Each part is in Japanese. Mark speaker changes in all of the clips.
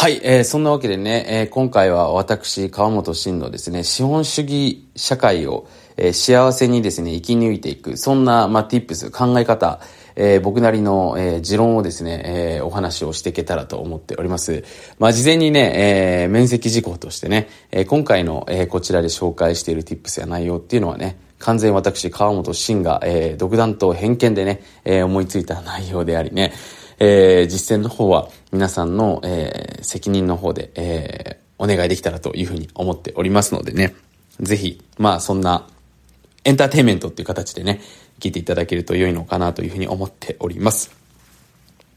Speaker 1: はい、えー、そんなわけでね、えー、今回は私、川本慎のですね、資本主義社会を、えー、幸せにですね、生き抜いていく、そんな、まあ、tips、考え方、えー、僕なりの、えー、持論をですね、えー、お話をしていけたらと思っております。まあ、事前にね、えー、面積事項としてね、えー、今回の、えー、こちらで紹介している tips や内容っていうのはね、完全私、川本慎が、えー、独断と偏見でね、えー、思いついた内容でありね、えー、実践の方は皆さんの、えー、責任の方で、えー、お願いできたらというふうに思っておりますのでね、ぜひ、まあそんなエンターテイメントっていう形でね、聞いていただけると良いのかなというふうに思っております。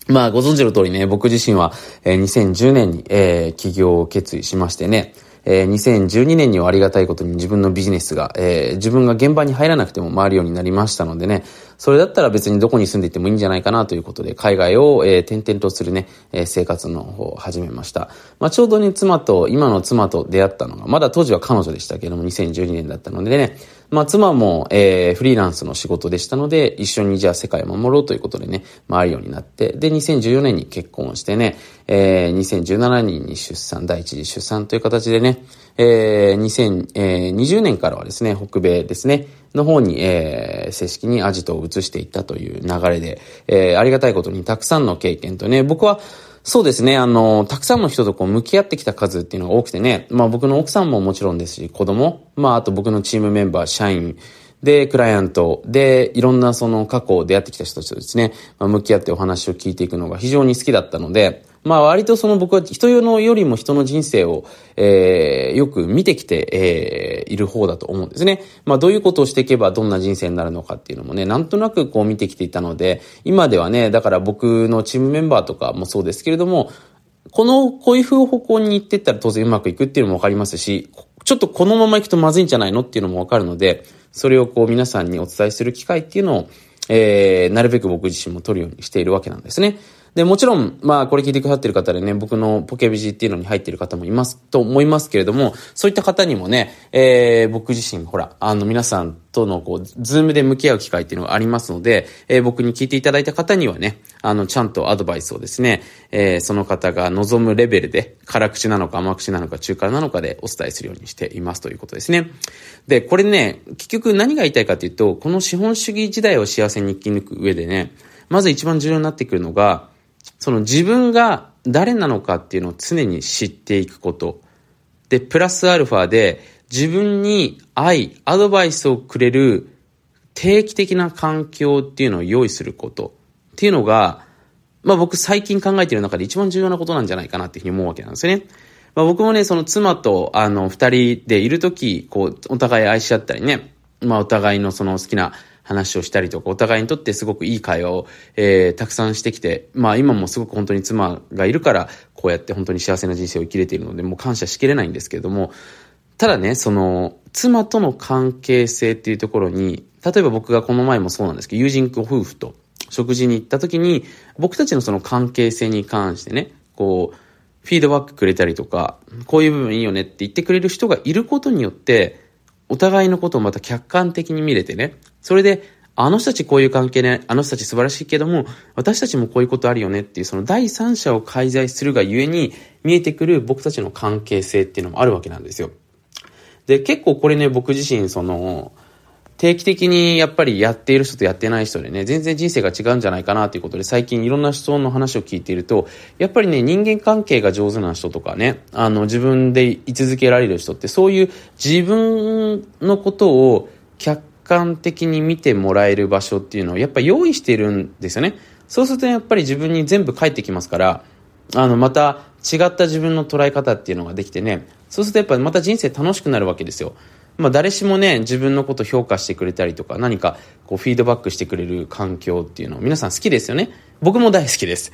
Speaker 1: まあご存知の通りね、僕自身は、えー、2010年に、えー、起業を決意しましてね、えー、2012年にはありがたいことに自分のビジネスが、えー、自分が現場に入らなくても回るようになりましたのでね、それだったら別にどこに住んでいてもいいんじゃないかなということで、海外を、えー、転々とするね、えー、生活の方を始めました。まあ、ちょうどね、妻と、今の妻と出会ったのが、まだ当時は彼女でしたけども、2012年だったのでね、まあ、妻も、えー、フリーランスの仕事でしたので、一緒にじゃあ世界を守ろうということでね、回るようになって、で、2014年に結婚してね、えー、2017年に出産、第一次出産という形でね、えー、2020年からはですね、北米ですね、の方に、えー、正式にアジトを移していったという流れで、えー、ありがたいことにたくさんの経験とね、僕は、そうですね。あの、たくさんの人とこう向き合ってきた数っていうのが多くてね、まあ僕の奥さんももちろんですし、子供、まああと僕のチームメンバー、社員、で、クライアント、で、いろんなその過去を出会ってきた人たちとですね、まあ、向き合ってお話を聞いていくのが非常に好きだったので、まあ割とその僕は人のよりも人の人生を、えー、よく見てきて、えー、いる方だと思うんですね。まあどういうことをしていけばどんな人生になるのかっていうのもね、なんとなくこう見てきていたので、今ではね、だから僕のチームメンバーとかもそうですけれども、この、こういう方向に行ってったら当然うまくいくっていうのもわかりますし、ちょっとこのまま行くとまずいんじゃないのっていうのもわかるので、それをこう皆さんにお伝えする機会っていうのを、えー、なるべく僕自身も取るようにしているわけなんですね。で、もちろん、まあ、これ聞いてくださってる方でね、僕のポケビジっていうのに入ってる方もいますと思いますけれども、そういった方にもね、えー、僕自身、ほら、あの、皆さんとの、こう、ズームで向き合う機会っていうのがありますので、えー、僕に聞いていただいた方にはね、あの、ちゃんとアドバイスをですね、えー、その方が望むレベルで、辛口なのか甘口なのか中辛なのかでお伝えするようにしていますということですね。で、これね、結局何が言いたいかというと、この資本主義時代を幸せに生き抜く上でね、まず一番重要になってくるのが、その自分が誰なのかっていうのを常に知っていくこと。で、プラスアルファで自分に愛、アドバイスをくれる定期的な環境っていうのを用意することっていうのが、まあ僕最近考えてる中で一番重要なことなんじゃないかなっていうふうに思うわけなんですよね。まあ僕もね、その妻とあの二人でいるとき、こう、お互い愛し合ったりね、まあお互いのその好きな話をしたりとか、お互いにとってすごくいい会話を、えー、たくさんしてきて、まあ今もすごく本当に妻がいるから、こうやって本当に幸せな人生を生きれているので、もう感謝しきれないんですけれども、ただね、その、妻との関係性っていうところに、例えば僕がこの前もそうなんですけど、友人ご夫婦と食事に行った時に、僕たちのその関係性に関してね、こう、フィードバックくれたりとか、こういう部分いいよねって言ってくれる人がいることによって、お互いのことをまた客観的に見れてね、それで、あの人たちこういう関係ね、あの人たち素晴らしいけども、私たちもこういうことあるよねっていう、その第三者を介在するがゆえに見えてくる僕たちの関係性っていうのもあるわけなんですよ。で、結構これね、僕自身、その、定期的にやっぱりやっている人とやってない人でね、全然人生が違うんじゃないかなということで、最近いろんな人の話を聞いていると、やっぱりね、人間関係が上手な人とかね、あの、自分で居続けられる人って、そういう自分のことを客観的に見てもらえる場所っていうのをやっぱ用意してるんですよね。そうするとやっぱり自分に全部返ってきますから、あの、また違った自分の捉え方っていうのができてね、そうするとやっぱりまた人生楽しくなるわけですよ。まあ誰しもね、自分のこと評価してくれたりとか、何かこうフィードバックしてくれる環境っていうのを皆さん好きですよね。僕も大好きです。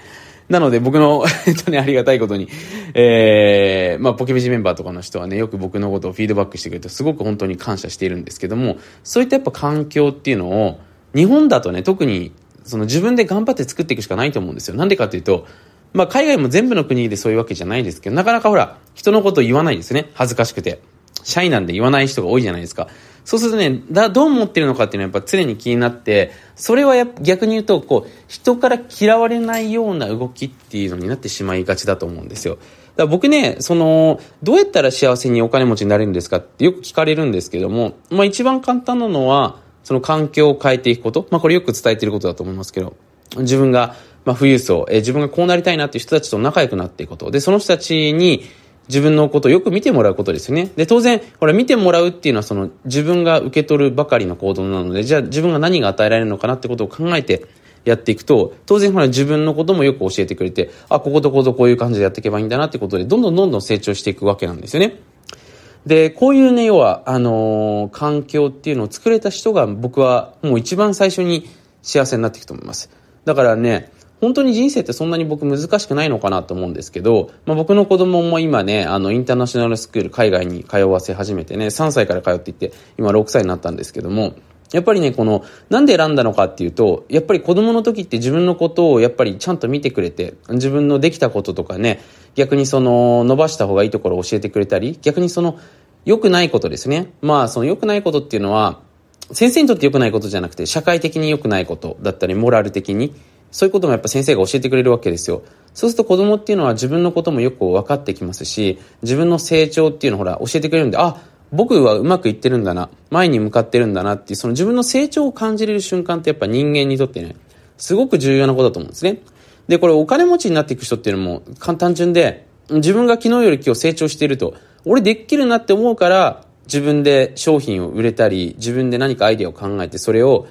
Speaker 1: なので僕の、とね、ありがたいことに、えー、まあ、ポケビジメンバーとかの人はね、よく僕のことをフィードバックしてくれて、すごく本当に感謝しているんですけども、そういったやっぱ環境っていうのを、日本だとね、特に、その自分で頑張って作っていくしかないと思うんですよ。なんでかっていうと、まあ、海外も全部の国でそういうわけじゃないですけど、なかなかほら、人のことを言わないですね。恥ずかしくて。シャイなんで言わない人が多いじゃないですか。そうするとね、だ、どう思ってるのかっていうのはやっぱ常に気になって、それはや逆に言うと、こう、人から嫌われないような動きっていうのになってしまいがちだと思うんですよ。だから僕ね、その、どうやったら幸せにお金持ちになれるんですかってよく聞かれるんですけども、まあ一番簡単なのは、その環境を変えていくこと。まあこれよく伝えてることだと思いますけど、自分が、まあ富裕層、え自分がこうなりたいなっていう人たちと仲良くなっていくこと。で、その人たちに、自分のことをよく見てもらうことですよね。で、当然、ほら、見てもらうっていうのはその自分が受け取るばかりの行動なので、じゃあ自分が何が与えられるのかなってことを考えてやっていくと、当然ほら自分のこともよく教えてくれて、あ、こことこことこういう感じでやっていけばいいんだなってことで、どんどんどんどん成長していくわけなんですよね。で、こういうね、要は、あのー、環境っていうのを作れた人が僕はもう一番最初に幸せになっていくと思います。だからね、本当に人生ってそんなに僕難しくないのかなと思うんですけど、まあ、僕の子供も今ね、あの、インターナショナルスクール、海外に通わせ始めてね、3歳から通っていって、今6歳になったんですけども、やっぱりね、この、なんで選んだのかっていうと、やっぱり子供の時って自分のことをやっぱりちゃんと見てくれて、自分のできたこととかね、逆にその、伸ばした方がいいところを教えてくれたり、逆にその、良くないことですね。まあ、その良くないことっていうのは、先生にとって良くないことじゃなくて、社会的に良くないことだったり、モラル的に、そういうこともやっぱ先生が教えてくれるわけですよ。そうすると子供っていうのは自分のこともよく分かってきますし、自分の成長っていうのをほら教えてくれるんで、あ、僕はうまくいってるんだな、前に向かってるんだなっていう、その自分の成長を感じれる瞬間ってやっぱ人間にとってね、すごく重要なことだと思うんですね。で、これお金持ちになっていく人っていうのも単純で、自分が昨日より今日成長していると、俺できるなって思うから、自分で商品を売れたり、自分で何かアイデアを考えて、それを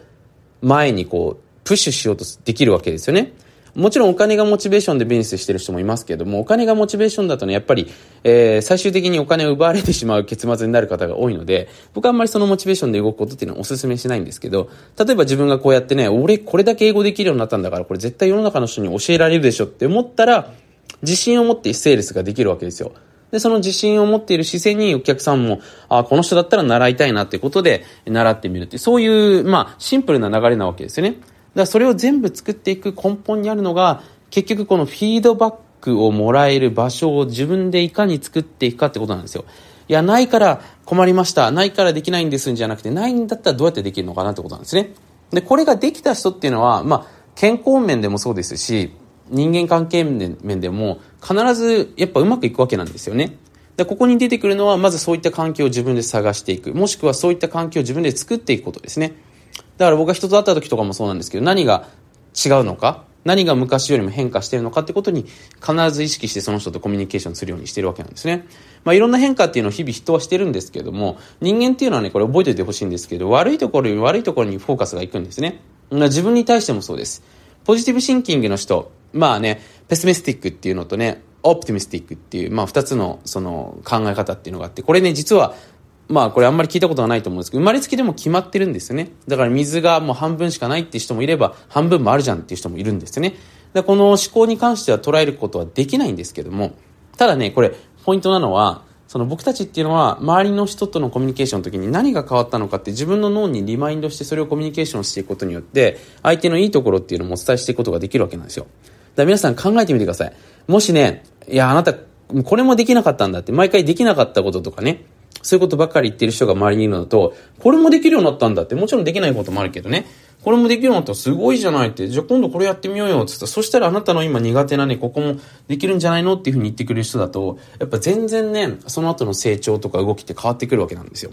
Speaker 1: 前にこう、プッシュしようとできるわけですよね。もちろんお金がモチベーションでビジネスしてる人もいますけども、お金がモチベーションだとね、やっぱり、えー、最終的にお金を奪われてしまう結末になる方が多いので、僕はあんまりそのモチベーションで動くことっていうのはお勧めしないんですけど、例えば自分がこうやってね、俺これだけ英語できるようになったんだから、これ絶対世の中の人に教えられるでしょって思ったら、自信を持ってセールスができるわけですよ。で、その自信を持っている姿勢にお客さんも、あこの人だったら習いたいなってことで習ってみるって、そういう、まあ、シンプルな流れなわけですよね。だそれを全部作っていく根本にあるのが、結局このフィードバックをもらえる場所を自分でいかに作っていくかってことなんですよ。いや、ないから困りました。ないからできないんですんじゃなくて、ないんだったらどうやってできるのかなってことなんですね。で、これができた人っていうのは、まあ、健康面でもそうですし、人間関係面でも必ずやっぱうまくいくわけなんですよね。で、ここに出てくるのは、まずそういった環境を自分で探していく。もしくはそういった環境を自分で作っていくことですね。だから僕が人と会った時とかもそうなんですけど、何が違うのか、何が昔よりも変化してるのかってことに必ず意識してその人とコミュニケーションするようにしてるわけなんですね。まあいろんな変化っていうのを日々人はしてるんですけども、人間っていうのはね、これ覚えておいてほしいんですけど、悪いところより悪いところにフォーカスがいくんですね。自分に対してもそうです。ポジティブシンキングの人、まあね、ペスメスティックっていうのとね、オプティミスティックっていう、まあ二つのその考え方っていうのがあって、これね、実はまあこれあんまり聞いたことはないと思うんですけど、生まれつきでも決まってるんですよね。だから水がもう半分しかないっていう人もいれば、半分もあるじゃんっていう人もいるんですよね。でこの思考に関しては捉えることはできないんですけども、ただね、これ、ポイントなのは、その僕たちっていうのは、周りの人とのコミュニケーションの時に何が変わったのかって自分の脳にリマインドしてそれをコミュニケーションしていくことによって、相手のいいところっていうのもお伝えしていくことができるわけなんですよ。だから皆さん考えてみてください。もしね、いや、あなた、これもできなかったんだって、毎回できなかったこととかね、そういうことばっかり言ってる人が周りにいるのだと、これもできるようになったんだって、もちろんできないこともあるけどね、これもできるようになったらすごいじゃないって、じゃあ今度これやってみようよって言ったら、そしたらあなたの今苦手なね、ここもできるんじゃないのっていうふうに言ってくれる人だと、やっぱ全然ね、その後の成長とか動きって変わってくるわけなんですよ。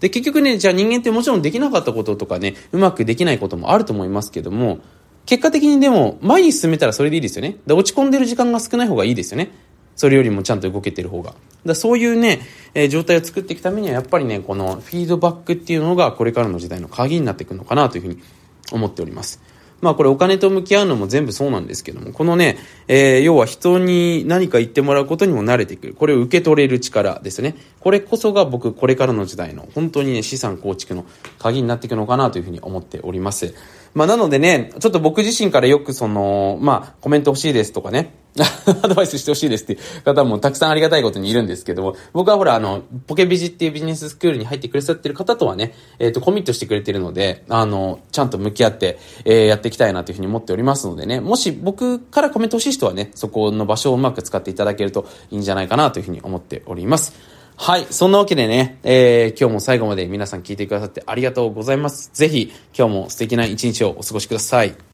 Speaker 1: で、結局ね、じゃあ人間ってもちろんできなかったこととかね、うまくできないこともあると思いますけども、結果的にでも、前に進めたらそれでいいですよね。で、落ち込んでる時間が少ない方がいいですよね。それよりもちゃんと動けてる方が。だそういうね、えー、状態を作っていくためには、やっぱりね、このフィードバックっていうのがこれからの時代の鍵になっていくのかなというふうに思っております。まあこれお金と向き合うのも全部そうなんですけども、このね、えー、要は人に何か言ってもらうことにも慣れてくる。これを受け取れる力ですね。これこそが僕、これからの時代の本当にね、資産構築の鍵になっていくのかなというふうに思っております。まあなのでね、ちょっと僕自身からよくその、まあコメント欲しいですとかね、アドバイスしてほしいですっていう方もたくさんありがたいことにいるんですけども、僕はほら、あの、ポケビジっていうビジネススクールに入ってくださってる方とはね、えっ、ー、と、コミットしてくれてるので、あの、ちゃんと向き合って、えー、やっていきたいなというふうに思っておりますのでね、もし僕からコメント欲しい人はね、そこの場所をうまく使っていただけるといいんじゃないかなというふうに思っております。はい。そんなわけでね、えー、今日も最後まで皆さん聞いてくださってありがとうございます。ぜひ、今日も素敵な一日をお過ごしください。